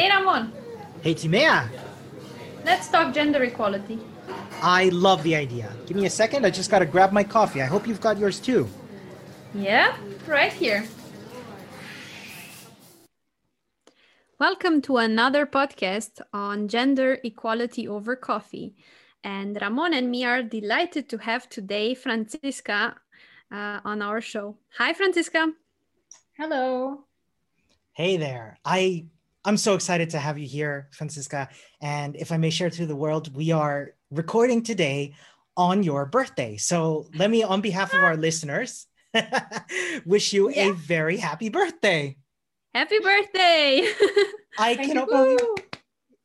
Hey Ramon, Hey Timea, let's talk gender equality. I love the idea. Give me a second, I just gotta grab my coffee. I hope you've got yours too. Yeah, right here. Welcome to another podcast on gender equality over coffee. And Ramon and me are delighted to have today Francisca uh, on our show. Hi, Francisca. Hello. Hey there. I I'm so excited to have you here, Francisca. And if I may share to the world, we are recording today on your birthday. So let me, on behalf of our listeners, wish you Yeah. a very happy birthday. Happy birthday! I cannot believe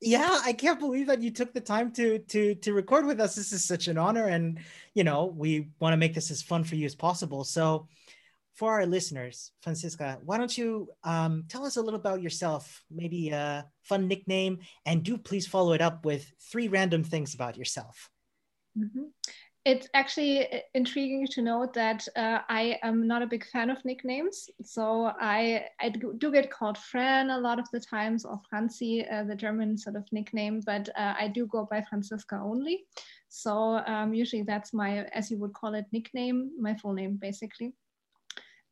yeah i can't believe that you took the time to to to record with us this is such an honor and you know we want to make this as fun for you as possible so for our listeners francisca why don't you um, tell us a little about yourself maybe a fun nickname and do please follow it up with three random things about yourself Mhm. It's actually uh, intriguing to note that uh, I am not a big fan of nicknames. So I, I do do get called Fran a lot of the times or Franzi, uh, the German sort of nickname, but uh, I do go by Franziska only. So um, usually that's my, as you would call it, nickname, my full name basically.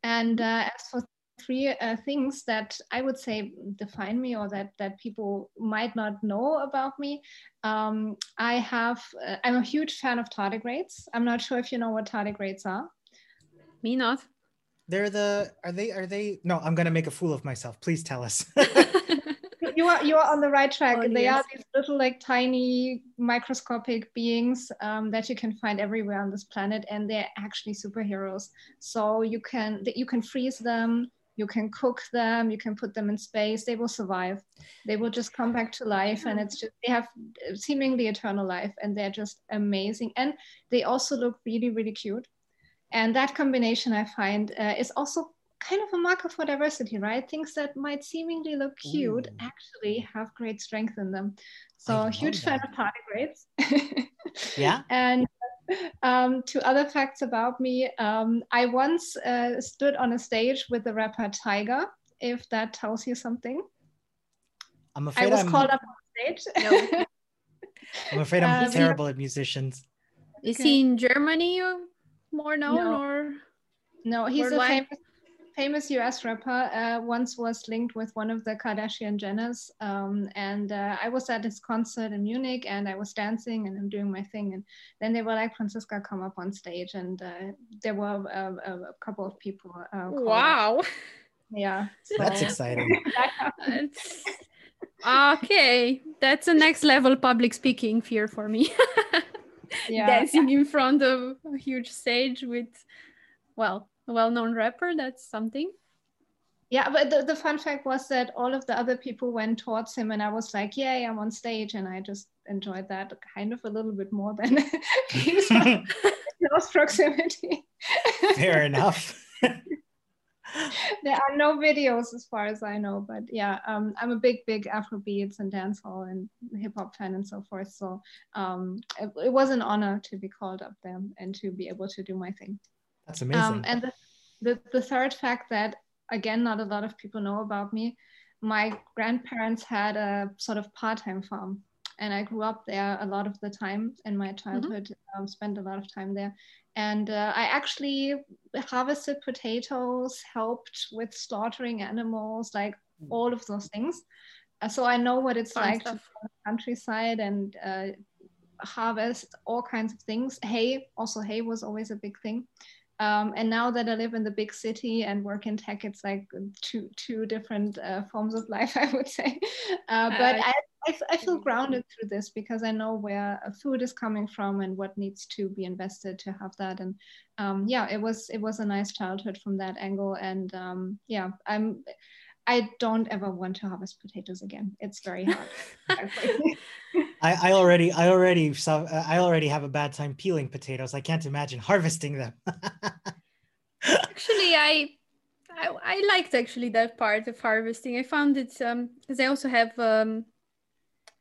And uh, as for three uh, things that I would say define me or that that people might not know about me. Um, I have uh, I'm a huge fan of tardigrades. I'm not sure if you know what tardigrades are. me not. they're the are they are they no i'm gonna make a fool of myself please tell us You are you are on the right track. Oh, they yes. are these little like tiny microscopic beings um, that you can find everywhere on this planet, and they're actually superheroes. So you can you can freeze them. You can cook them, you can put them in space, they will survive. They will just come back to life, and it's just, they have seemingly eternal life, and they're just amazing. And they also look really, really cute. And that combination I find uh, is also kind of a marker for diversity, right? Things that might seemingly look cute Ooh. actually have great strength in them. So, love huge fan that. of tardigrades. yeah And um, two other facts about me. Um, I once uh, stood on a stage with the rapper Tyga, if that tells you something. i'm I afraid was i'm called up on stage. No. i'm afraid i'm Um, terrible at musicians Is Okay. he in Germany or more known No. or? no, he's a famous, famous US rapper. Uh, once was linked with one of the Kardashian Jenners. Um, and uh, I was at his concert in Munich and I was dancing and I'm doing my thing. And then they were like, Francisca, come up on stage. And uh, there were a, a, a couple of people. Uh, up. Wow. Yeah. that's exciting that happened. That's- okay, that's a next level public speaking fear for me. Yeah. Dancing in front of a huge stage with, well, a well-known rapper. That's something. Yeah, but the, the fun fact was that all of the other people went towards him, and I was like, "Yay, I'm on stage!" And I just enjoyed that kind of a little bit more than being close proximity. fair enough there are no videos as far as I know, but yeah, um, I'm a big, big Afrobeats and dancehall and hip hop fan and so forth. So um, it, it was an honor to be called up there and to be able to do my thing. That's amazing Um, and the, the, the third fact that, again, not a lot of people know about me, my grandparents had a sort of part time farm. And I grew up there a lot of the time in my childhood, um, spent a lot of time there. And uh, I actually harvested potatoes, helped with slaughtering animals, like all of those things. Uh, so I know what it's Fun like to stuff. go on the countryside and uh, harvest all kinds of things. Hay, also hay was always a big thing. Um, and now that I live in the big city and work in tech, it's like two two different uh, forms of life, I would say. Uh, but Uh, I, I, f- I feel grounded through this because I know where uh, food is coming from and what needs to be invested to have that. And um, yeah, it was it was a nice childhood from that angle. And um, yeah, I'm I don't ever want to harvest potatoes again. It's very hard. I, I already I already saw uh, I already have a bad time peeling potatoes. I can't imagine harvesting them. Actually, I, I I liked actually that part of harvesting. I found it um because I also have um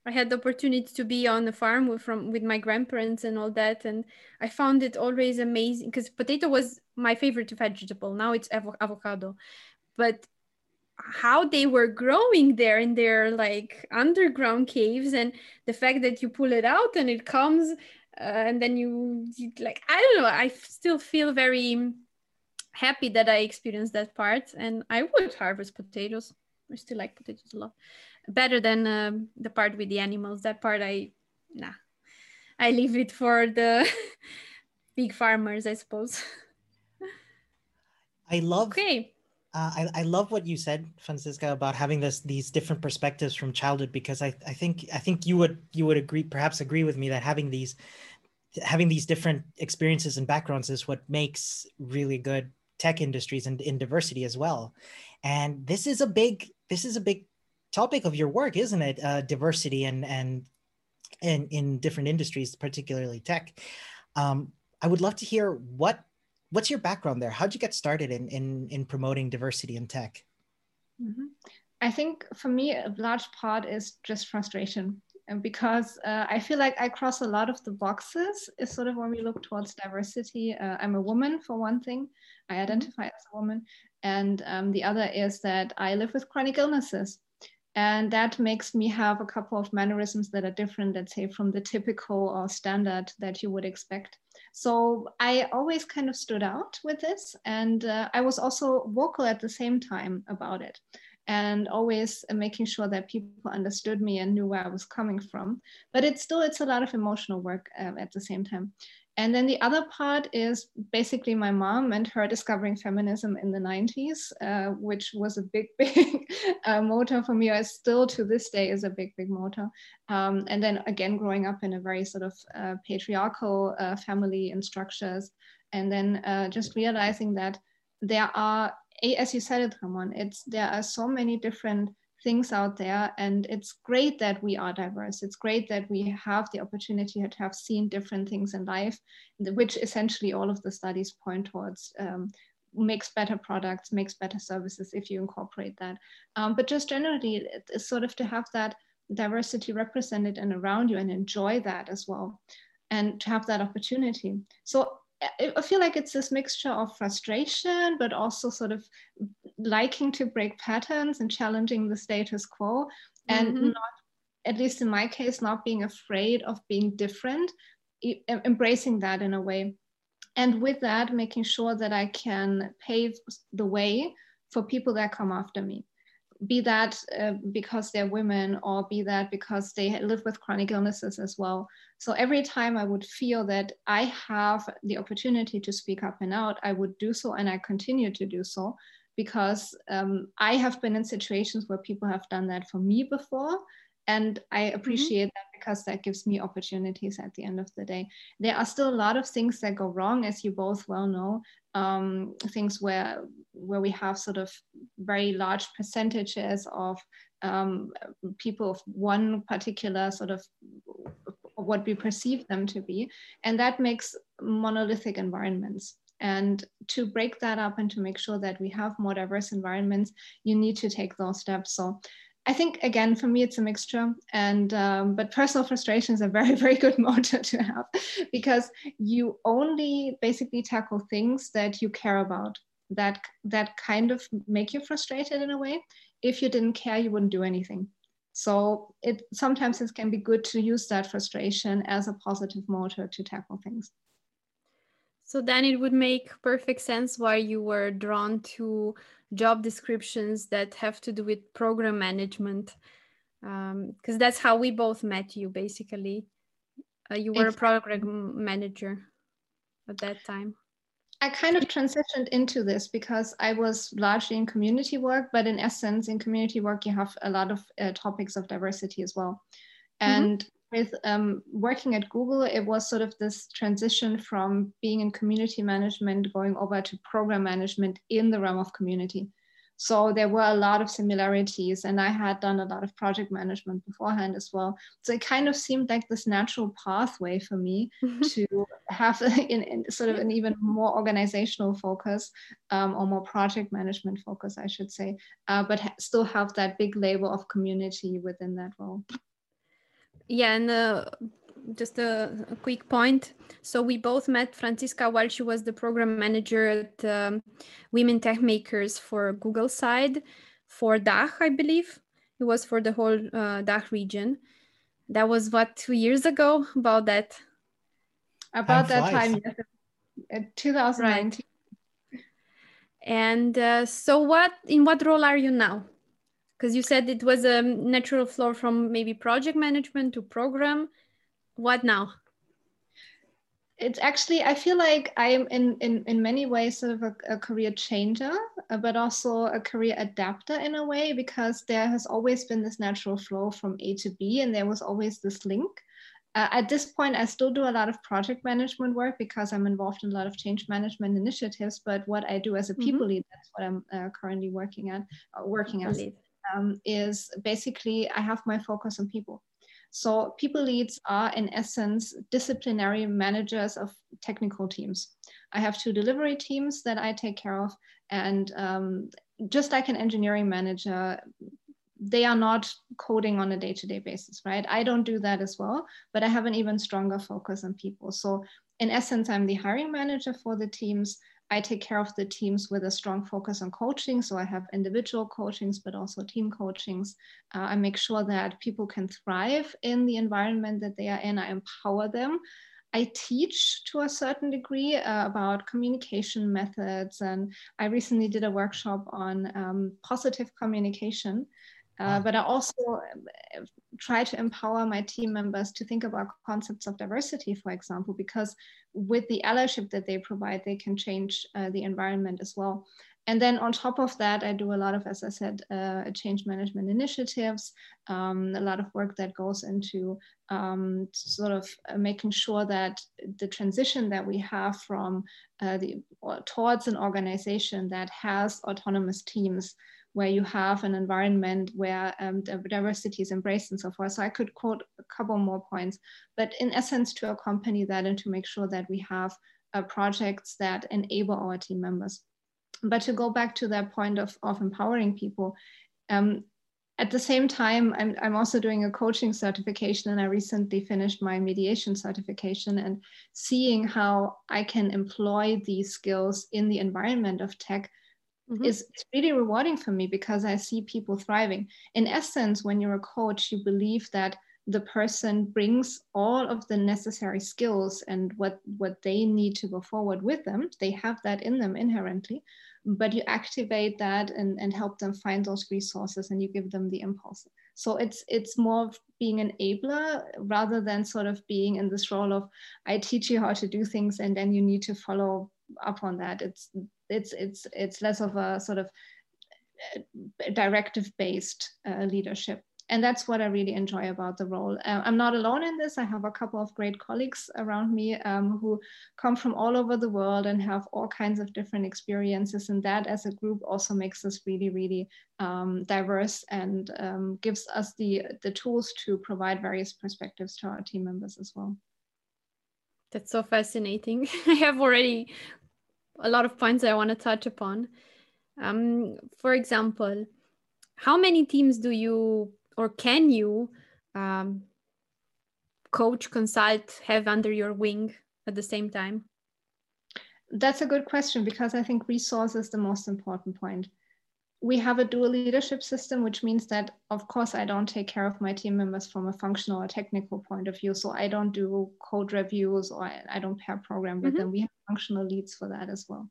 I had the opportunity to be on the farm with from with my grandparents and all that, and I found it always amazing because potato was my favorite vegetable. Now it's avo- avocado, but how they were growing there in their like underground caves and the fact that you pull it out and it comes uh, and then you, you like i don't know i still feel very happy that i experienced that part and i would harvest potatoes. I still like potatoes a lot. Better than um, the part with the animals. That part i nah. I leave it for the big farmers i suppose. I love okay uh, I, I love what you said, Francisca, about having this these different perspectives from childhood because I, I think I think you would you would agree perhaps agree with me that having these having these different experiences and backgrounds is what makes really good tech industries and in diversity as well. And this is a big this is a big topic of your work, isn't it? Uh, diversity and and and in different industries, particularly tech. Um, I would love to hear what what's your background there? How'd you get started in in, in promoting diversity in tech? Mm-hmm. I think for me, a large part is just frustration. And because uh, I feel like I cross a lot of the boxes, is sort of when we look towards diversity. Uh, I'm a woman, for one thing, I mm-hmm. identify as a woman. And um, the other is that I live with chronic illnesses. And that makes me have a couple of mannerisms that are different, let's say, from the typical or standard that you would expect. So I always kind of stood out with this. And uh, I was also vocal at the same time about it and always making sure that people understood me and knew where I was coming from. But it's still, it's a lot of emotional work uh, at the same time. And then the other part is basically my mom and her discovering feminism in the 90s, uh, which was a big, big uh, motor for me. I still to this day is a big, big motor. Um, and then again, growing up in a very sort of uh, patriarchal uh, family and structures. And then uh, just realizing that there are, as you said it, Ramon, it's, there are so many different things out there. And it's great that we are diverse. It's great that we have the opportunity to have seen different things in life, which essentially all of the studies point towards. Um, makes better products, makes better services if you incorporate that. Um, but just generally, it's sort of to have that diversity represented and around you and enjoy that as well and to have that opportunity. So I feel like it's this mixture of frustration, but also sort of liking to break patterns and challenging the status quo, and mm-hmm. not, at least in my case, not being afraid of being different, e- embracing that in a way. And with that, making sure that I can pave the way for people that come after me be that uh, because they're women or be that because they live with chronic illnesses as well. So every time I would feel that I have the opportunity to speak up and out, I would do so and I continue to do so because um, I have been in situations where people have done that for me before. And I mm-hmm. appreciate mm-hmm. that because that gives me opportunities at the end of the day. There are still a lot of things that go wrong, as you both well know, um, things where where we have sort of very large percentages of um, people of one particular sort of what we perceive them to be, and that makes monolithic environments. And to break that up and to make sure that we have more diverse environments, you need to take those steps. So I think again for me it's a mixture, and um, but personal frustration is a very very good motor to have because you only basically tackle things that you care about that that kind of make you frustrated in a way. If you didn't care, you wouldn't do anything. So it sometimes it can be good to use that frustration as a positive motor to tackle things. So then it would make perfect sense why you were drawn to job descriptions that have to do with program management because um, that's how we both met you basically uh, you were exactly. a program manager at that time i kind of transitioned into this because i was largely in community work but in essence in community work you have a lot of uh, topics of diversity as well mm-hmm. and mm-hmm with um, working at Google, it was sort of this transition from being in community management going over to program management in the realm of community. So there were a lot of similarities, and I had done a lot of project management beforehand as well. So it kind of seemed like this natural pathway for me mm-hmm. to have in, in, sort of an even more organizational focus um, or more project management focus, I should say, uh, but ha- still have that big label of community within that role yeah and uh, just a, a, quick point so we both met francisca while she was the program manager at um, Women Techmakers for google side for DACH, I believe. It was for the whole uh, DACH region. That was what two years ago. About that. About that time, yes, 2019. Right. And uh, so, what in what role are you now? Because you said it was a natural flow from maybe project management to program. What now? it's actually i feel like i am in in, in many ways sort of a, a, career changer uh, but also a career adapter in a way because there has always been this natural flow from a to b and there was always this link uh, at this point i still do a lot of project management work because i'm involved in a lot of change management initiatives but what i do as a people mm-hmm. lead that's what i'm uh, currently working at uh, working as um, is basically i have my focus on people so people leads are in essence disciplinary managers of technical teams. I have two delivery teams that I take care of and um, just like an engineering manager, they are not coding on a day-to-day basis, right? I don't do that as well, but I have an even stronger focus on people. So in essence, I'm the hiring manager for the teams. I take care of the teams with a strong focus on coaching. So I have individual coachings, but also team coachings. Uh, I make sure that people can thrive in the environment that they are in. I empower them. I teach to a certain degree uh, about communication methods. And I recently did a workshop on um, positive communication. Uh, but I also uh, try to empower my team members to think about concepts of diversity, for example, because with the allyship that they provide, they can change uh, the environment as well. And then on top of that, I do a lot of, as I said, uh, change management initiatives, um, a lot of work that goes into um, sort of uh, making sure that the transition that we have from the towards an organization that has autonomous teams where you have an environment where um, diversity is embraced and so forth. So I could quote a couple more points, but in essence, to accompany that and to make sure that we have uh, projects that enable our team members. But to go back to that point of, of empowering people, um, at the same time, I'm, I'm also doing a coaching certification and I recently finished my mediation certification and seeing how I can employ these skills in the environment of tech mm-hmm. is, is really rewarding for me because I see people thriving. In essence, when you're a coach, you believe that the person brings all of the necessary skills and what what they need to go forward with them they have that in them inherently but you activate that and, and help them find those resources and you give them the impulse so it's it's more of being an enabler rather than sort of being in this role of i teach you how to do things and then you need to follow up on that it's it's it's it's less of a sort of uh, directive based uh, leadership and that's what I really enjoy about the role. Uh, I'm not alone in this. I have a couple of great colleagues around me um, who come from all over the world and have all kinds of different experiences. And that, as a group, also makes us really, really um, diverse and um, gives us the the tools to provide various perspectives to our team members as well. That's so fascinating. I have already a lot of points I want to touch upon. Um, for example, how many teams do you or can you um, coach, consult, have under your wing at the same time? That's a good question because I think resource is the most important point. We have a dual leadership system, which means that, of course, I don't take care of my team members from a functional or technical point of view. So I don't do code reviews or I don't pair program with mm-hmm. them. We have functional leads for that as well.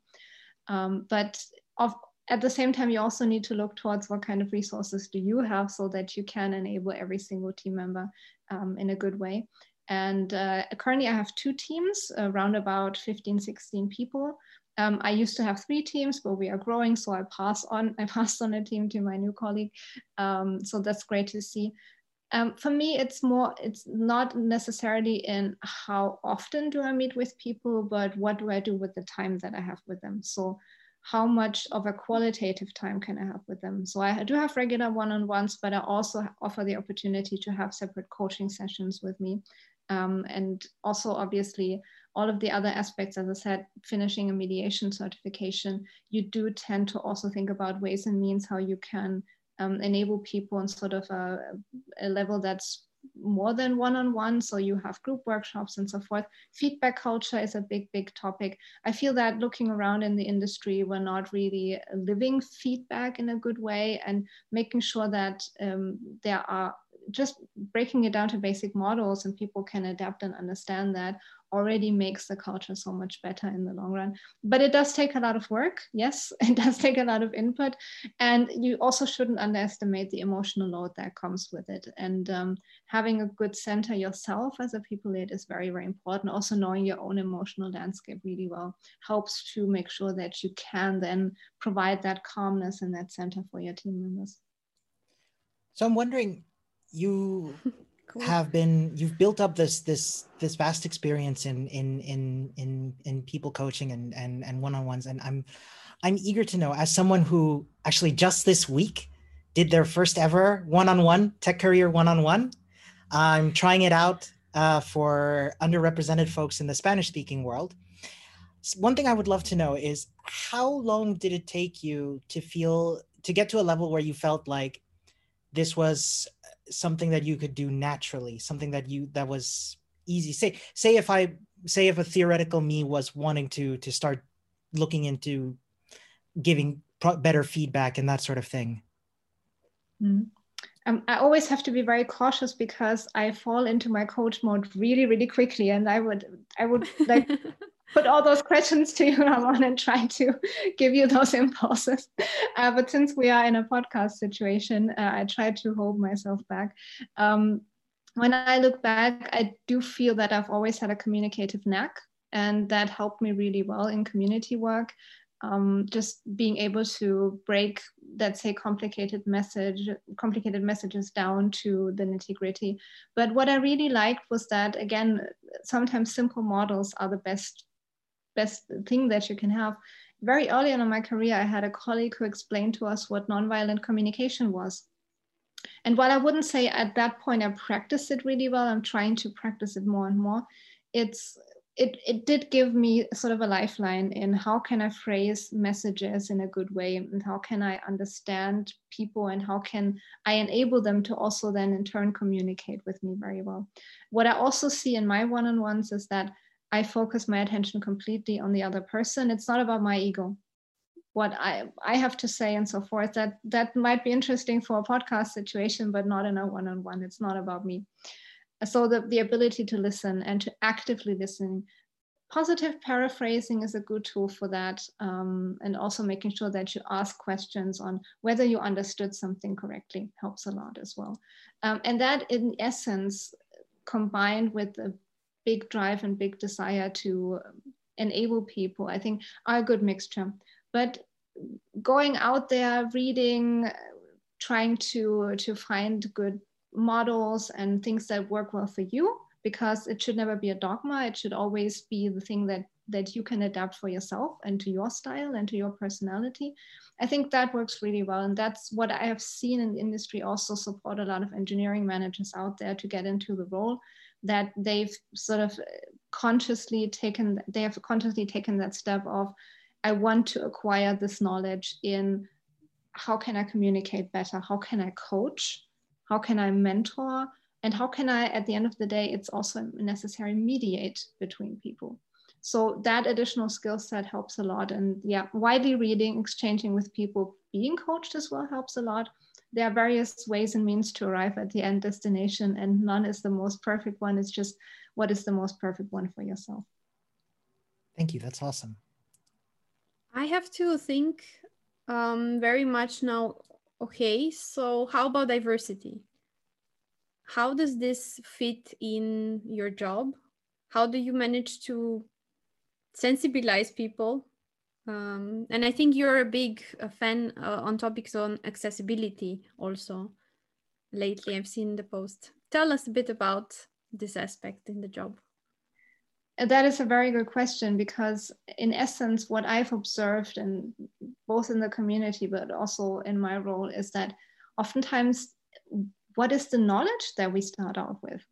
Um, but of at the same time, you also need to look towards what kind of resources do you have so that you can enable every single team member um, in a good way. And uh, currently I have two teams, around about 15, 16 people. Um, I used to have three teams, but we are growing, so I pass on. I passed on a team to my new colleague, um, so that's great to see. Um, for me, it's more. It's not necessarily in how often do I meet with people, but what do I do with the time that I have with them. So how much of a qualitative time can I have with them? So I do have regular one-on-ones, but I also offer the opportunity to have separate coaching sessions with me. Um, and also obviously all of the other aspects, as I said, finishing a mediation certification, you do tend to also think about ways and means how you can um, enable people on sort of a, a level that's more than one-on-one. So you have group workshops and so forth. Feedback culture is a big big topic. I feel that looking around in the industry we're not really living feedback in a good way and making sure that um, there are just breaking it down to basic models and people can adapt and understand that already makes the culture so much better in the long run. But it does take a lot of work. Yes, it does take a lot of input. And you also shouldn't underestimate the emotional load that comes with it. And um, having a good center yourself as a people lead is very, very important. Also, knowing your own emotional landscape really well helps to make sure that you can then provide that calmness and that center for your team members. So I'm wondering, you cool. have been you've built up this this this vast experience in in in in in people coaching and and and one-on-ones and i'm i'm eager to know as someone who actually just this week did their first ever one-on-one tech career one-on-one i'm trying it out uh, for underrepresented folks in the spanish speaking world one thing i would love to know is how long did it take you to feel to get to a level where you felt like this was something that you could do naturally something that you that was easy say say if i say if a theoretical me was wanting to to start looking into giving pro- better feedback and that sort of thing mm. um, i always have to be very cautious because i fall into my coach mode really really quickly and i would i would like put all those questions to you, Ramon, and try to give you those impulses. Uh, but since we are in a podcast situation, uh, I try to hold myself back. Um, when I look back, I do feel that I've always had a communicative knack, and that helped me really well in community work. Um, just being able to break, let's say, complicated message, complicated messages down to the nitty gritty. But what I really liked was that, again, sometimes simple models are the best best thing that you can have. Very early on in my career, I had a colleague who explained to us what nonviolent communication was. And while I wouldn't say at that point I practiced it really well, I'm trying to practice it more and more. It's it, it did give me sort of a lifeline in how can I phrase messages in a good way and how can I understand people and how can I enable them to also then in turn communicate with me very well. What I also see in my one-on-ones is that I focus my attention completely on the other person. It's not about my ego. What I, I have to say and so forth. That that might be interesting for a podcast situation, but not in a one-on-one. It's not about me. So the, the ability to listen and to actively listen. Positive paraphrasing is a good tool for that. Um, and also making sure that you ask questions on whether you understood something correctly helps a lot as well. Um, and that in essence, combined with a big drive and big desire to enable people, I think are a good mixture. But going out there, reading, trying to, to find good models and things that work well for you, because it should never be a dogma. It should always be the thing that that you can adapt for yourself and to your style and to your personality. I think that works really well. And that's what I have seen in the industry also support a lot of engineering managers out there to get into the role that they've sort of consciously taken they have consciously taken that step of i want to acquire this knowledge in how can i communicate better? How can i coach? How can i mentor? And how can i at the end of the day it's also necessary mediate between people? So that additional skill set helps a lot. And yeah widely reading exchanging with people being coached as well helps a lot there are various ways and means to arrive at the end destination and none is the most perfect one. It's just what is the most perfect one for yourself. Thank you. That's awesome. I have to think um, very much now. Okay so how about diversity? How does this fit in your job? How do you manage to sensibilize people um, and I think you're a big uh, fan uh, on topics on accessibility also. Lately, I've seen the post. Tell us a bit about this aspect in the job. Uh, that is a very good question because, in essence, what I've observed, and both in the community but also in my role, is that oftentimes, what is the knowledge that we start out with?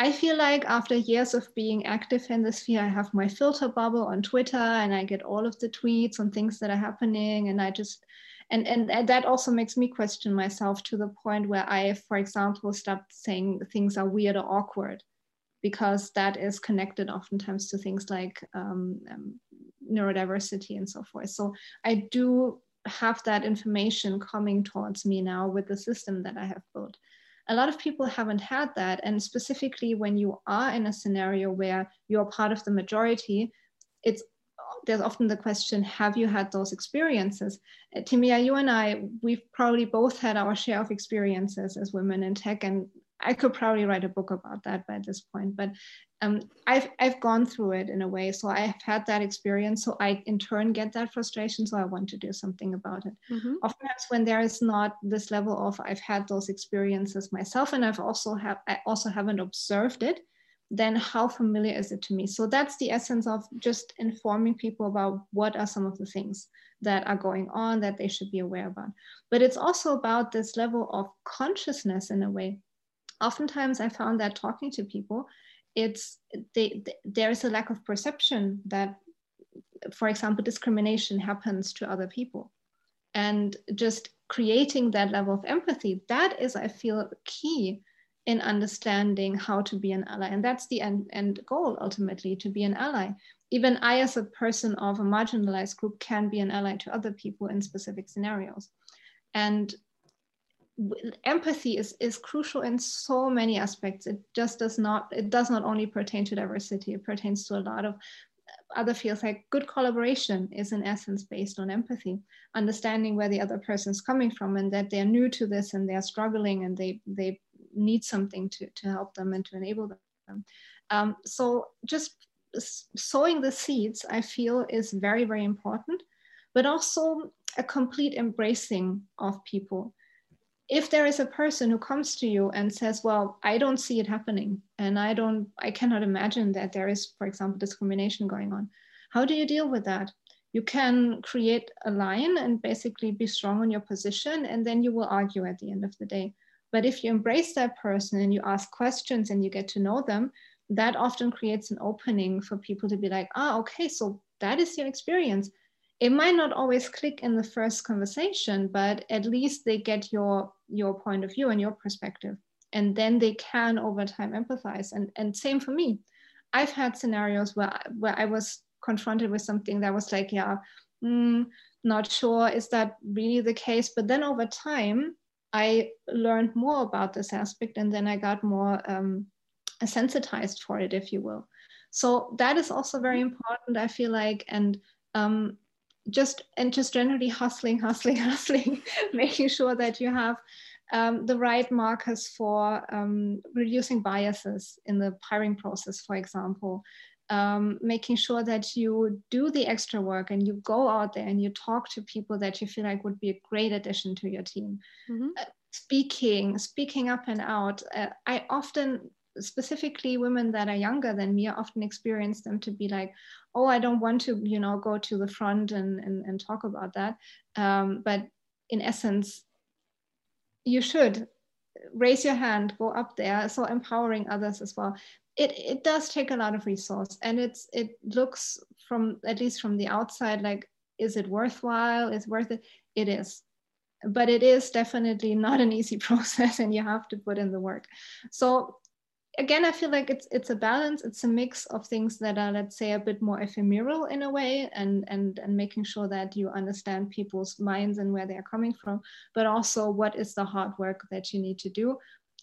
I feel like after years of being active in the sphere, I have my filter bubble on Twitter and I get all of the tweets on things that are happening. And I just, and, and, and that also makes me question myself to the point where I, for example, stopped saying things are weird or awkward because that is connected oftentimes to things like um, um, neurodiversity and so forth. So I do have that information coming towards me now with the system that I have built a lot of people haven't had that. And specifically when you are in a scenario where you're part of the majority, it's there's often the question, have you had those experiences? Uh, Timea, you and I, we've probably both had our share of experiences as women in tech. And I could probably write a book about that by this point, but um, I've, I've gone through it in a way. So I have had that experience. So I in turn get that frustration. So I want to do something about it. Mm-hmm. Oftentimes when there is not this level of I've had those experiences myself and I've also have I also haven't observed it, then how familiar is it to me? So that's the essence of just informing people about what are some of the things that are going on that they should be aware about. But it's also about this level of consciousness in a way oftentimes I found that talking to people, it's they, they, there is a lack of perception that, for example, discrimination happens to other people, and just creating that level of empathy that is, I feel, key in understanding how to be an ally, and that's the end, end goal ultimately to be an ally. Even I, as a person of a marginalized group, can be an ally to other people in specific scenarios. And empathy is, is crucial in so many aspects. It just does not, it does not only pertain to diversity, it pertains to a lot of other fields like good collaboration is in essence based on empathy, understanding where the other person is coming from and that they're new to this and they're struggling and they, they need something to, to help them and to enable them. Um, so just sowing the seeds, I feel is very, very important, but also a complete embracing of people if there is a person who comes to you and says well i don't see it happening and i don't i cannot imagine that there is for example discrimination going on how do you deal with that? You can create a line and basically be strong on your position and then you will argue at the end of the day. But if you embrace that person and you ask questions and you get to know them that often creates an opening for people to be like ah okay so that is your experience. It might not always click in the first conversation but at least they get your your point of view and your perspective. And then they can over time empathize. And and same for me. I've had scenarios where where i was confronted with something that was like yeah mm, not sure is that really the case? But then over time i learned more about this aspect and then i got more um, sensitized for it if you will. So that is also very important i feel like. And um, just and just generally hustling, hustling, hustling, making sure that you have um, the right markers for um, reducing biases in the hiring process, for example. Um, making sure that you do the extra work and you go out there and you talk to people that you feel like would be a great addition to your team. Mm-hmm. Uh, speaking, speaking up and out. Uh, I often specifically women that are younger than me often experience them to be like oh i don't want to you know go to the front and and, and talk about that. Um, but in essence you should raise your hand go up there. So empowering others as well. It, it does take a lot of resource and it's it looks from at least from the outside like is it worthwhile? Is worth it? It is. But it is definitely not an easy process and you have to put in the work. So again, I feel like it's it's a balance. It's a mix of things that are, let's say, a bit more ephemeral in a way, and and and making sure that you understand people's minds and where they are coming from, but also what is the hard work that you need to do.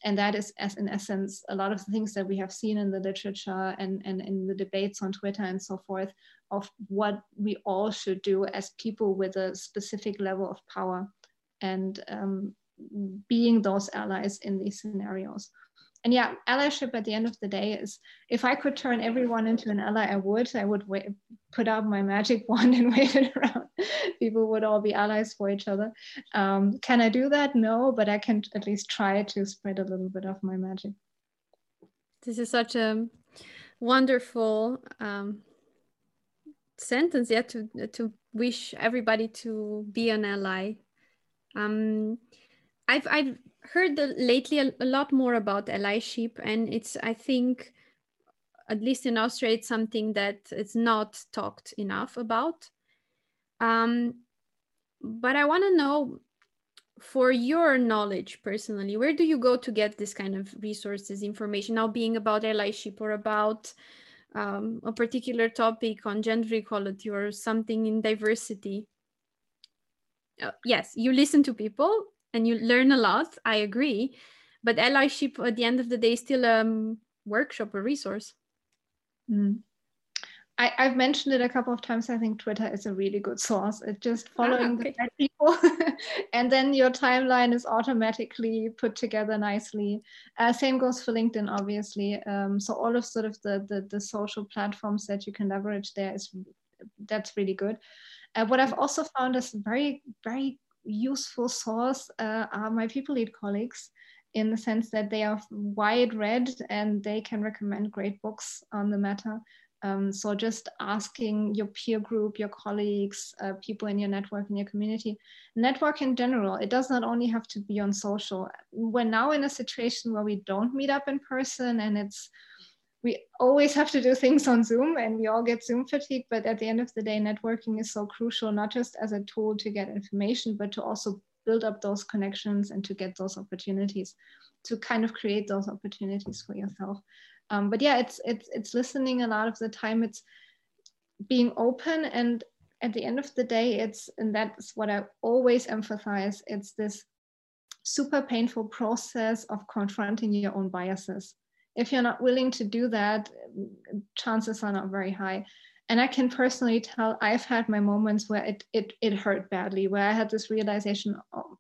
And that is, as in essence, a lot of the things that we have seen in the literature and, and in the debates on Twitter and so forth of what we all should do as people with a specific level of power and um, being those allies in these scenarios and yeah, allyship at the end of the day is if I could turn everyone into an ally, I would. I would put out my magic wand and wave it around. People would all be allies for each other. Um, can I do that? No, but I can at least try to spread a little bit of my magic. This is such a wonderful um, sentence. Yeah, to to wish everybody to be an ally. Um, I've I've heard the, lately a, a, lot more about allyship, and it's I think, at least in Austria, it's something that it's not talked enough about. Um, but I want to know, for your knowledge personally, where do you go to get this kind of resources, information? Now, being about allyship or about um, a particular topic on gender equality or something in diversity. Uh, yes, you listen to people and you learn a lot. I agree, but allyship at the end of the day is still a um, workshop or resource. Mm. I, have mentioned it a couple of times. I think Twitter is a really good source. It's just ah, following ah, okay. the people, and then your timeline is automatically put together nicely. Uh, same goes for LinkedIn, obviously. Um, so all of sort of the, the, the social platforms that you can leverage there is that's really good. Uh, what I've also found is very very useful source uh, are my people lead colleagues in the sense that they are wide read and they can recommend great books on the matter. Um, so just asking your peer group, your colleagues, uh, people in your network, in your community, network in general, it does not only have to be on social. We're now in a situation where we don't meet up in person and it's, we always have to do things on Zoom and we all get Zoom fatigue. But at the end of the day, networking is so crucial, not just as a tool to get information, but to also build up those connections and to get those opportunities, to kind of create those opportunities for yourself um, but yeah it's it's it's listening a lot of the time it's being open and at the end of the day it's and that's what i always emphasize it's this super painful process of confronting your own biases if you're not willing to do that chances are not very high. And i can personally tell i've had my moments where it it, it hurt badly where i had this realization oh,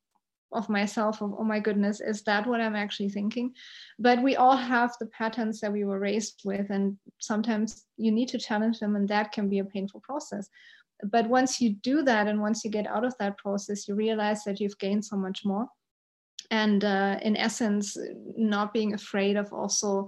of myself of oh my goodness is that what i'm actually thinking? But we all have the patterns that we were raised with and sometimes you need to challenge them and that can be a painful process. But once you do that and once you get out of that process you realize that you've gained so much more and uh, in essence not being afraid of also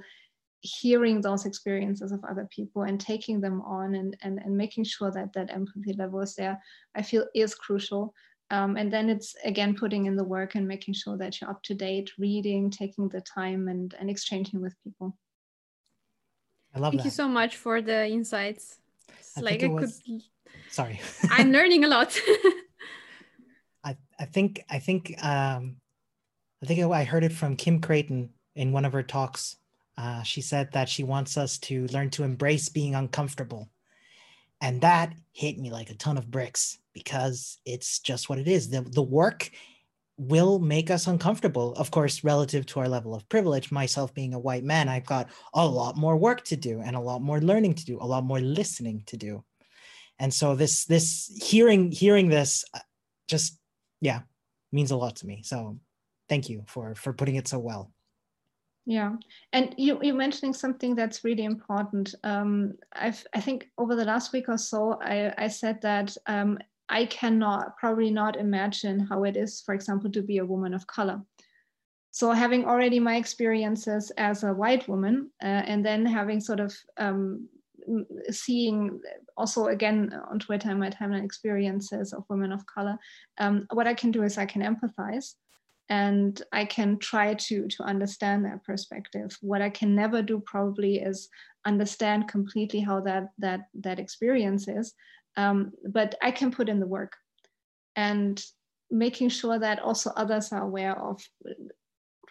hearing those experiences of other people and taking them on and, and, and making sure that that empathy level is there i feel is crucial um, and then it's again putting in the work and making sure that you're up to date, reading, taking the time and, and exchanging with people. I love Thank that. you so much for the insights. I like I could sorry. I'm learning a lot. I, I think I think um, I think I heard it from Kim Crayton in one of her talks. Uh, she said that she wants us to learn to embrace being uncomfortable. And that hit me like a ton of bricks because it's just what it is. The, the work will make us uncomfortable. Of course, relative to our level of privilege, myself being a white man, I've got a lot more work to do and a lot more learning to do, a lot more listening to do. And so this this hearing hearing this uh, just yeah means a lot to me. So thank you for for putting it so well. Yeah, and you you mentioning something that's really important. Um, I've I think over the last week or so, I I said that um, I cannot probably not imagine how it is, for example, to be a woman of color. So having already my experiences as a white woman, uh, and then having sort of um, seeing also again on Twitter my timeline experiences of women of color, um, what I can do is I can empathize and I can try to to understand that perspective. What I can never do probably is understand completely how that that that experience is, um, but I can put in the work and making sure that also others are aware of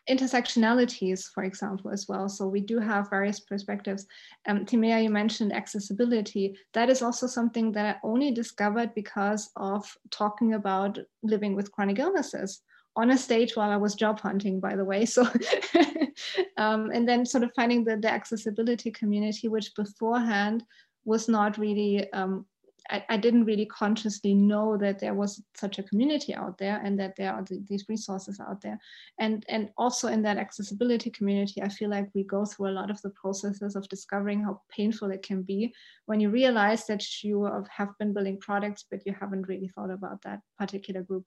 intersectionalities, for example, as well. So we do have various perspectives. Um, Timea, you mentioned accessibility. That is also something that I only discovered because of talking about living with chronic illnesses on a stage while I was job hunting, by the way. So, um, and then sort of finding the, the accessibility community, which beforehand was not really um, I, I, didn't really consciously know that there was such a community out there and that there are the, these resources out there. And, and also in that accessibility community, I feel like we go through a lot of the processes of discovering how painful it can be when you realize that you have been building products, but you haven't really thought about that particular group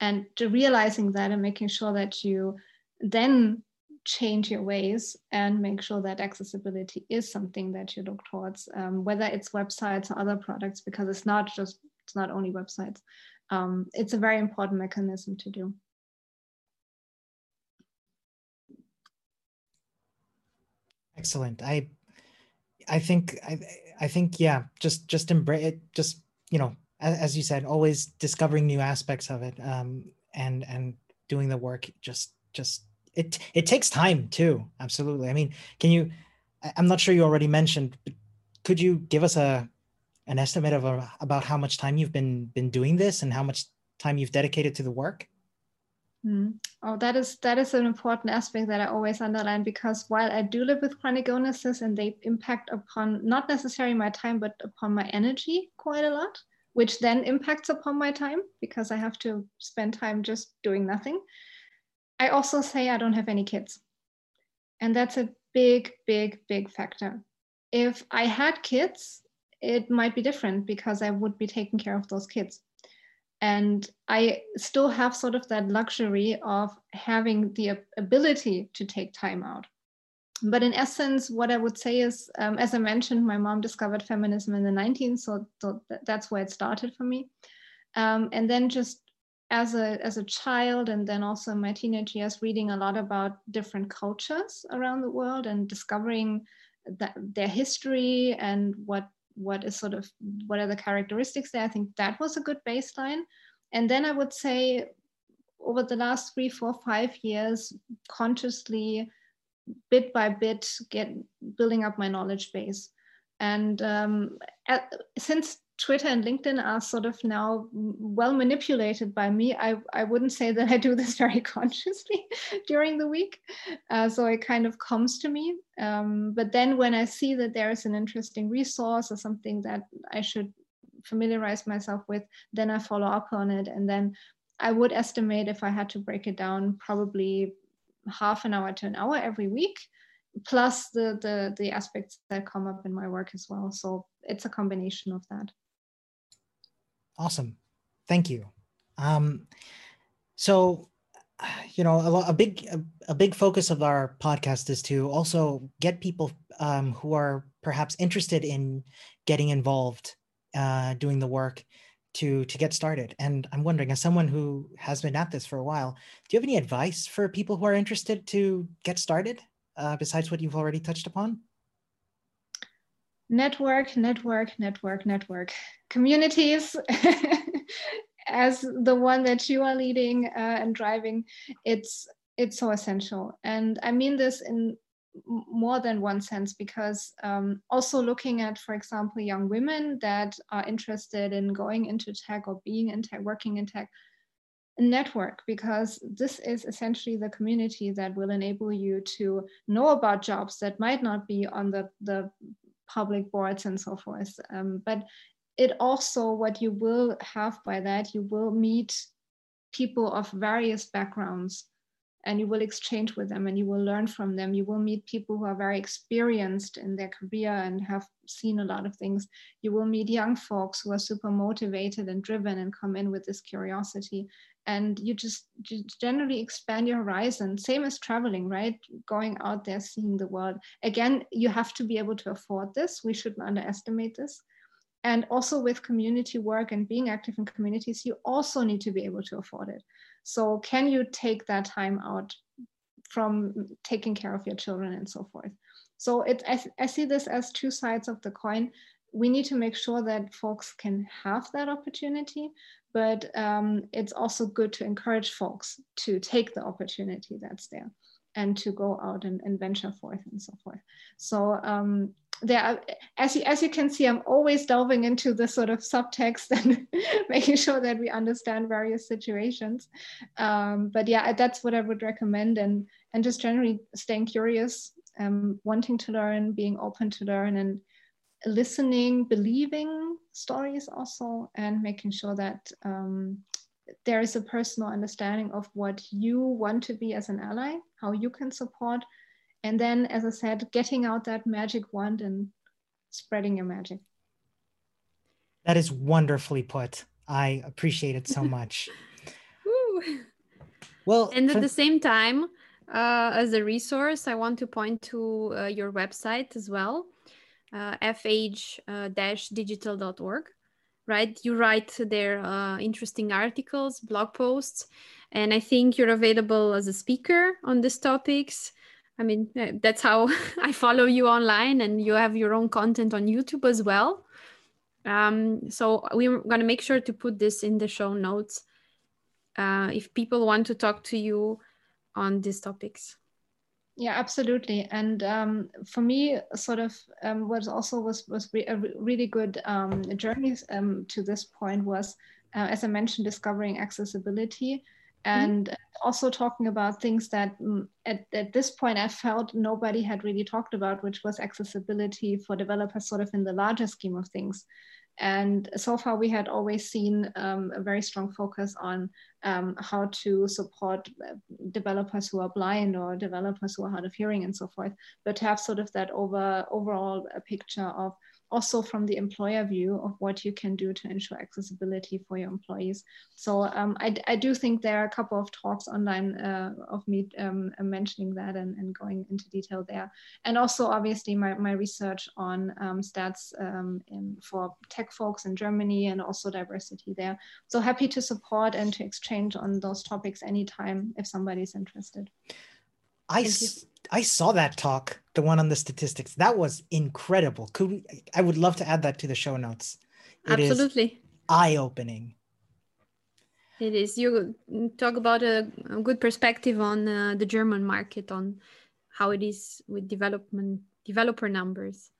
and realizing that and making sure that you then change your ways and make sure that accessibility is something that you look towards um, whether it's websites or other products because it's not just it's not only websites. Um, it's a very important mechanism to do. Excellent. I i think i i think yeah just just embrace it just you know as, you said, always discovering new aspects of it, um, and and doing the work. Just just it it takes time too. Absolutely. I mean, can you? I'm not sure you already mentioned, but could you give us a an estimate of a, about how much time you've been been doing this and how much time you've dedicated to the work? Mm. Oh, that is that is an important aspect that I always underline because while I do live with chronic illnesses and they impact upon not necessarily my time but upon my energy quite a lot, which then impacts upon my time because I have to spend time just doing nothing. I also say I don't have any kids. And that's a big, big, big factor. If I had kids, it might be different because I would be taking care of those kids and i still have sort of that luxury of having the ability to take time out but in essence what i would say is um, as i mentioned my mom discovered feminism in the 19th so, so that's where it started for me. Um, and then just as a as a child and then also in my teenage years reading a lot about different cultures around the world and discovering that, their history and what what is sort of what are the characteristics there i think that was a good baseline. And then i would say over the last three four five years consciously bit by bit get building up my knowledge base and um, at, since Twitter and LinkedIn are sort of now well manipulated by me. I, I wouldn't say that I do this very consciously during the week. Uh, so it kind of comes to me. Um, but then when I see that there is an interesting resource or something that I should familiarize myself with, then I follow up on it. And then I would estimate if I had to break it down, probably half an hour to an hour every week plus the the the aspects that come up in my work as well so it's a combination of that Awesome. Thank you. Um, so, you know, a, a big a, a, big focus of our podcast is to also get people um, who are perhaps interested in getting involved, uh, doing the work to to get started. And I'm wondering, as someone who has been at this for a while, do you have any advice for people who are interested to get started, uh, besides what you've already touched upon? network, network, network, network. Communities, as the one that you are leading uh, and driving, it's it's so essential. And I mean this in more than one sense because um, also looking at, for example, young women that are interested in going into tech or being in tech, working in tech, network because this is essentially the community that will enable you to know about jobs that might not be on the, the public boards and so forth. Um, but it also, what you will have by that, you will meet people of various backgrounds and you will exchange with them and you will learn from them. You will meet people who are very experienced in their career and have seen a lot of things. You will meet young folks who are super motivated and driven and come in with this curiosity. And you just, generally expand your horizon. Same as traveling right? Going out there seeing the world. Again you have to be able to afford this. We shouldn't underestimate this. And also with community work and being active in communities you also need to be able to afford it so can you take that time out from taking care of your children and so forth so it I, I see this as two sides of the coin we need to make sure that folks can have that opportunity, but um, it's also good to encourage folks to take the opportunity that's there and to go out and, and venture forth and so forth. So um, there, are, as you as you can see, I'm always delving into the sort of subtext and making sure that we understand various situations. Um, but yeah, that's what I would recommend, and and just generally staying curious, um, wanting to learn, being open to learn, and listening, believing stories also, and making sure that um, there is a personal understanding of what you want to be as an ally, how you can support. And then, as I said, getting out that magic wand and spreading your magic. That is wonderfully put. I appreciate it so much. well, and at for- the same time, uh, as a resource, I want to point to uh, your website as well uh, fh-digital.org, right? You write their uh, interesting articles, blog posts, and I think you're available as a speaker on these topics. I mean, that's how I follow you online, and you have your own content on YouTube as well. Um, so we're going to make sure to put this in the show notes uh, if people want to talk to you on these topics. Yeah, absolutely. And um, for me, sort of um, what also was was re a really good um, journey um, to this point was, uh, as I mentioned, discovering accessibility. And mm-hmm. also talking about things that mm, at, at this point I felt nobody had really talked about, which was accessibility for developers, sort of in the larger scheme of things. And so far, we had always seen um, a very strong focus on um, how to support uh, developers who are blind or developers who are hard of hearing and so forth. But to have sort of that over overall uh, picture of also from the employer view of what you can do to ensure accessibility for your employees. So um, I, I, do think there are a couple of talks online uh, of me um, mentioning that and, and, going into detail there. And also obviously my, my research on um, stats um, in, for tech folks in Germany and also diversity there. So happy to support and to exchange on those topics anytime if somebody's interested. I, I saw that talk, the one on the statistics. That was incredible. Could we, I would love to add that to the show notes. It Absolutely. Eye opening. It is. You talk about a, a good perspective on uh, the German market on how it is with development developer numbers.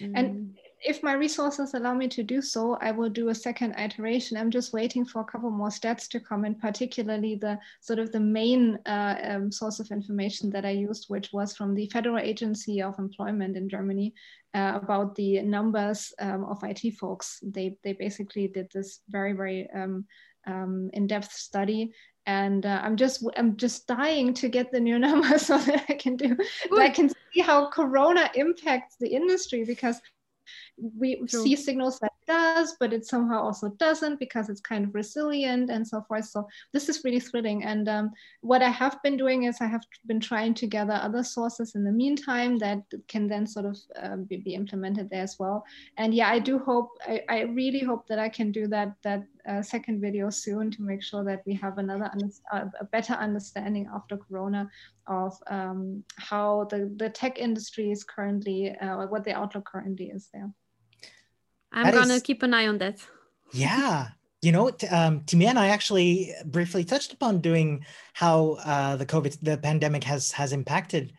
And mm if my resources allow me to do so, I will do a second iteration. I'm just waiting for a couple more stats to come in, particularly the sort of the main uh, um, source of information that I used, which was from the Federal Agency of Employment in Germany uh, about the numbers um, of IT folks. They, they basically did this very, very um, um in-depth study and uh, I'm just I'm just dying to get the new numbers so that I can do I can see how Corona impacts the industry because we True. see signals that it does, but it somehow also doesn't because it's kind of resilient and so forth. So this is really thrilling. And um, what I have been doing is I have been trying to gather other sources in the meantime that can then sort of uh, be, be, implemented there as well. And yeah, I do hope, I, I really hope that I can do that that second video soon to make sure that we have another uh, a better understanding after Corona of um, how the, the tech industry is currently, uh, what the outlook currently is there. I'm that gonna is, keep an eye on that. Yeah. You know, um, Timea and I actually briefly touched upon doing how uh, the COVID, the pandemic has has impacted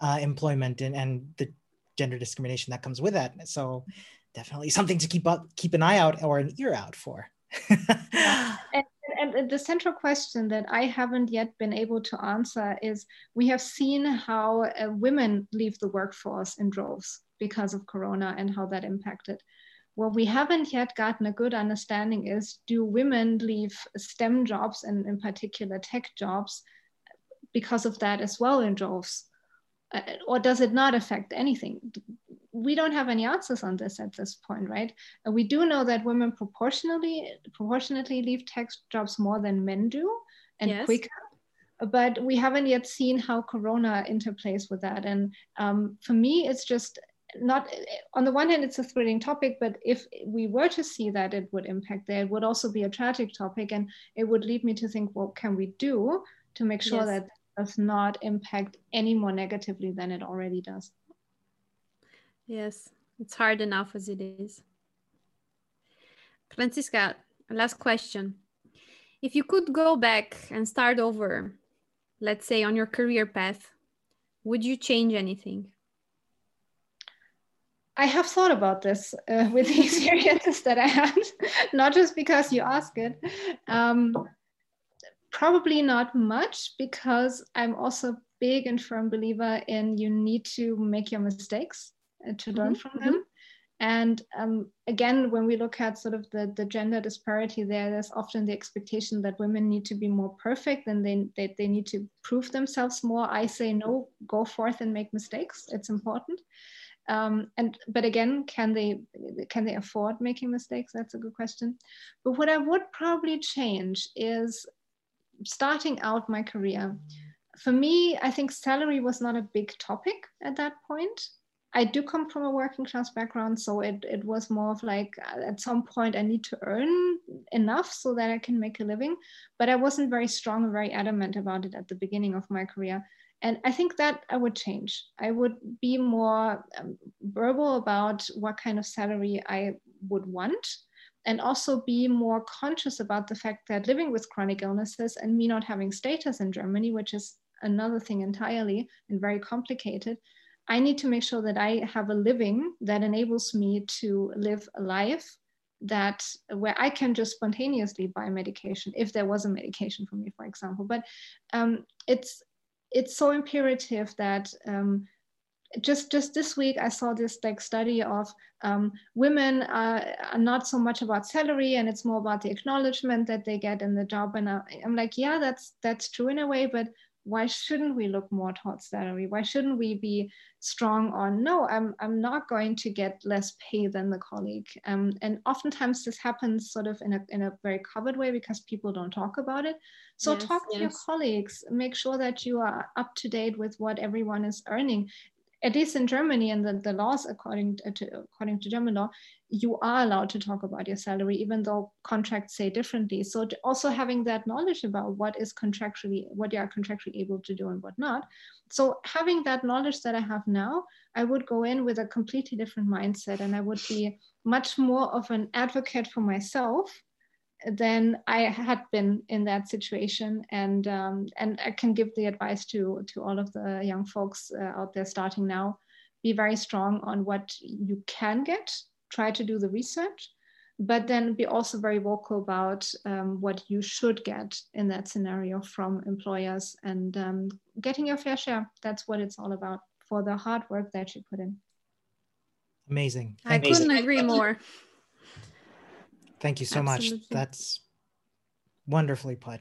uh, employment and, and the gender discrimination that comes with that. So definitely something to keep up, keep an eye out or an ear out for. and, and the central question that I haven't yet been able to answer is we have seen how uh, women leave the workforce in droves because of Corona and how that impacted what we haven't yet gotten a good understanding is do women leave STEM jobs and in particular tech jobs because of that as well in droves? Uh, or does it not affect anything? We don't have any answers on this at this point, right? Uh, we do know that women proportionally proportionately leave tech jobs more than men do and yes. quicker but we haven't yet seen how corona interplays with that and um, for me it's just not on the one hand it's a thrilling topic but if we were to see that it would impact there it would also be a tragic topic and it would lead me to think what can we do to make sure yes. that does not impact any more negatively than it already does yes it's hard enough as it is. Franziska, last question. If you could go back and start over let's say on your career path would you change anything? I have thought about this uh, with the experiences that I had, not just because you ask it. Um, probably not much because I'm also big and firm believer in you need to make your mistakes to learn mm-hmm. from them. Mm-hmm. And um, again, when we look at sort of the, the gender disparity there, there's often the expectation that women need to be more perfect and they, they, they need to prove themselves more. I say, no, go forth and make mistakes. It's important. Um, and but again, can they can they afford making mistakes? That's a good question. But what I would probably change is starting out my career. For me, I think salary was not a big topic at that point. I do come from a working class background, so it, it was more of like uh, at some point I need to earn enough so that I can make a living. But I wasn't very strong, very adamant about it at the beginning of my career. and I think that I would change. I would be more um, verbal about what kind of salary I would want and also be more conscious about the fact that living with chronic illnesses and me not having status in Germany, which is another thing entirely and very complicated, I need to make sure that I have a living that enables me to live a life that where I can just spontaneously buy medication if there was a medication for me, for example. But um, it's it's so imperative that um, just just this week I saw this like study of um, women are, are, not so much about salary and it's more about the acknowledgement that they get in the job and I, I'm like yeah that's that's true in a way but why shouldn't we look more towards salary? Why shouldn't we be strong on no, I'm I'm not going to get less pay than the colleague. Um, and oftentimes this happens sort of in a in a very covered way because people don't talk about it. So yes, talk to yes. your colleagues, make sure that you are up to date with what everyone is earning at least in Germany and the, the laws according uh, to, according to German law, you are allowed to talk about your salary, even though contracts say differently. So also having that knowledge about what is contractually, what you are contractually able to do and what not. So having that knowledge that I have now, I would go in with a completely different mindset and I would be much more of an advocate for myself then I had been in that situation, and um, and I can give the advice to to all of the young folks uh, out there starting now: be very strong on what you can get. Try to do the research, but then be also very vocal about um, what you should get in that scenario from employers and um, getting your fair share. That's what it's all about for the hard work that you put in. Amazing. I couldn't agree more. Thank you so Absolutely. much. That's wonderfully put.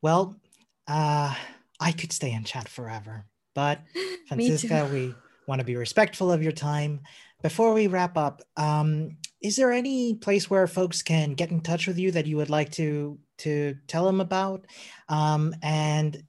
Well, uh, I could stay and chat forever, but Franziska, we want to be respectful of your time. Before we wrap up, um, is there any place where folks can get in touch with you that you would like to to tell them about? Um, and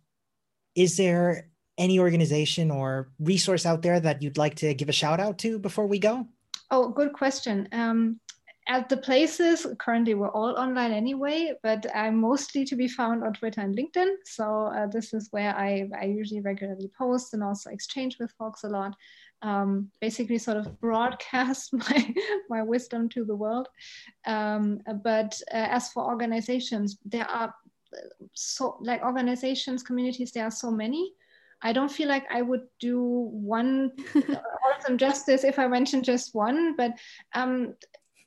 is there any organization or resource out there that you'd like to give a shout out to before we go? Oh, good question. Um, at the places currently we're all online anyway but i'm mostly to be found on twitter and linkedin. So uh, this is where I, I usually regularly post and also exchange with folks a lot. Um, basically sort of broadcast my, my wisdom to the world. Um, but uh, as for organizations there are so like organizations communities there are so many. I don't feel like I would do one all of them justice if I mentioned just one, but um,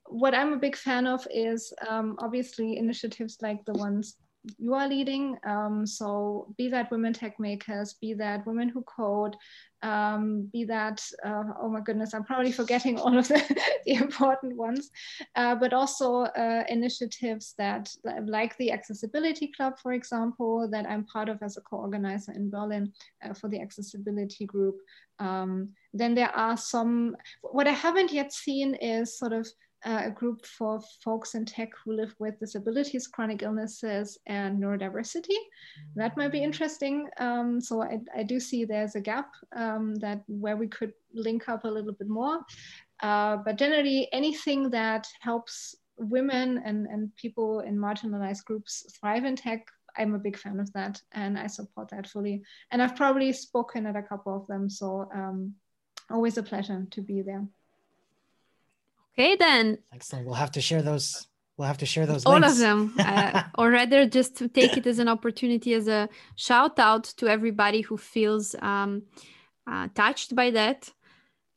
what I'm a big fan of is um, obviously initiatives like the ones you are leading. Um, so be that Women Techmakers, be that women who code, um, be that, uh, oh my goodness, I'm probably forgetting all of the, the important ones, uh, but also uh, initiatives that like the Accessibility Club, for example, that I'm part of as a co-organizer in Berlin uh, for the accessibility group. Um, then there are some, what I haven't yet seen is sort of uh, a group for folks in tech who live with disabilities, chronic illnesses, and neurodiversity. That might be interesting. Um, so I, I, do see there's a gap um, that where we could link up a little bit more. Uh, but generally, anything that helps women and, and people in marginalized groups thrive in tech, I'm a big fan of that, and I support that fully. And I've probably spoken at a couple of them, so um, always a pleasure to be there. Okay, then. Excellent. We'll have to share those. We'll have to share those. All links. of them, uh, or rather, just to take it as an opportunity, as a shout out to everybody who feels um, uh, touched by that,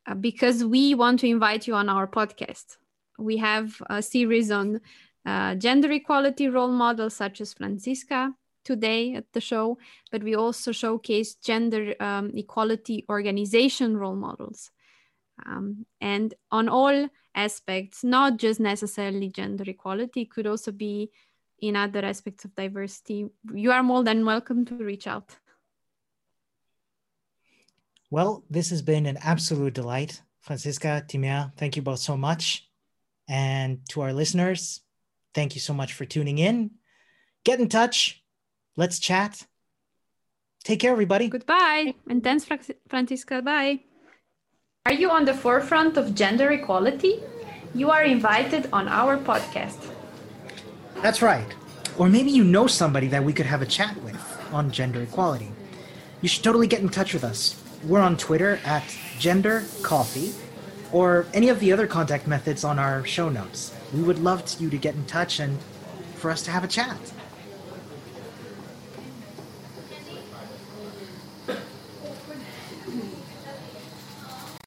uh, because we want to invite you on our podcast. We have a series on uh, gender equality role models, such as Franziska today at the show, but we also showcase gender um, equality organization role models. Um, and on all aspects, not just necessarily gender equality, could also be in other aspects of diversity. You are more than welcome to reach out. Well, this has been an absolute delight. Franziska, Timea, thank you both so much. And to our listeners, thank you so much for tuning in. Get in touch. Let's chat. Take care, everybody. Goodbye. And thanks, Franziska. Bye. Are you on the forefront of gender equality? You are invited on our podcast. That's right. Or maybe you know somebody that we could have a chat with on gender equality. you should totally get in touch with us. We're on Twitter at Gender Coffee or any of the other contact methods on our show notes. We would love to, you to get in touch and for us to have a chat.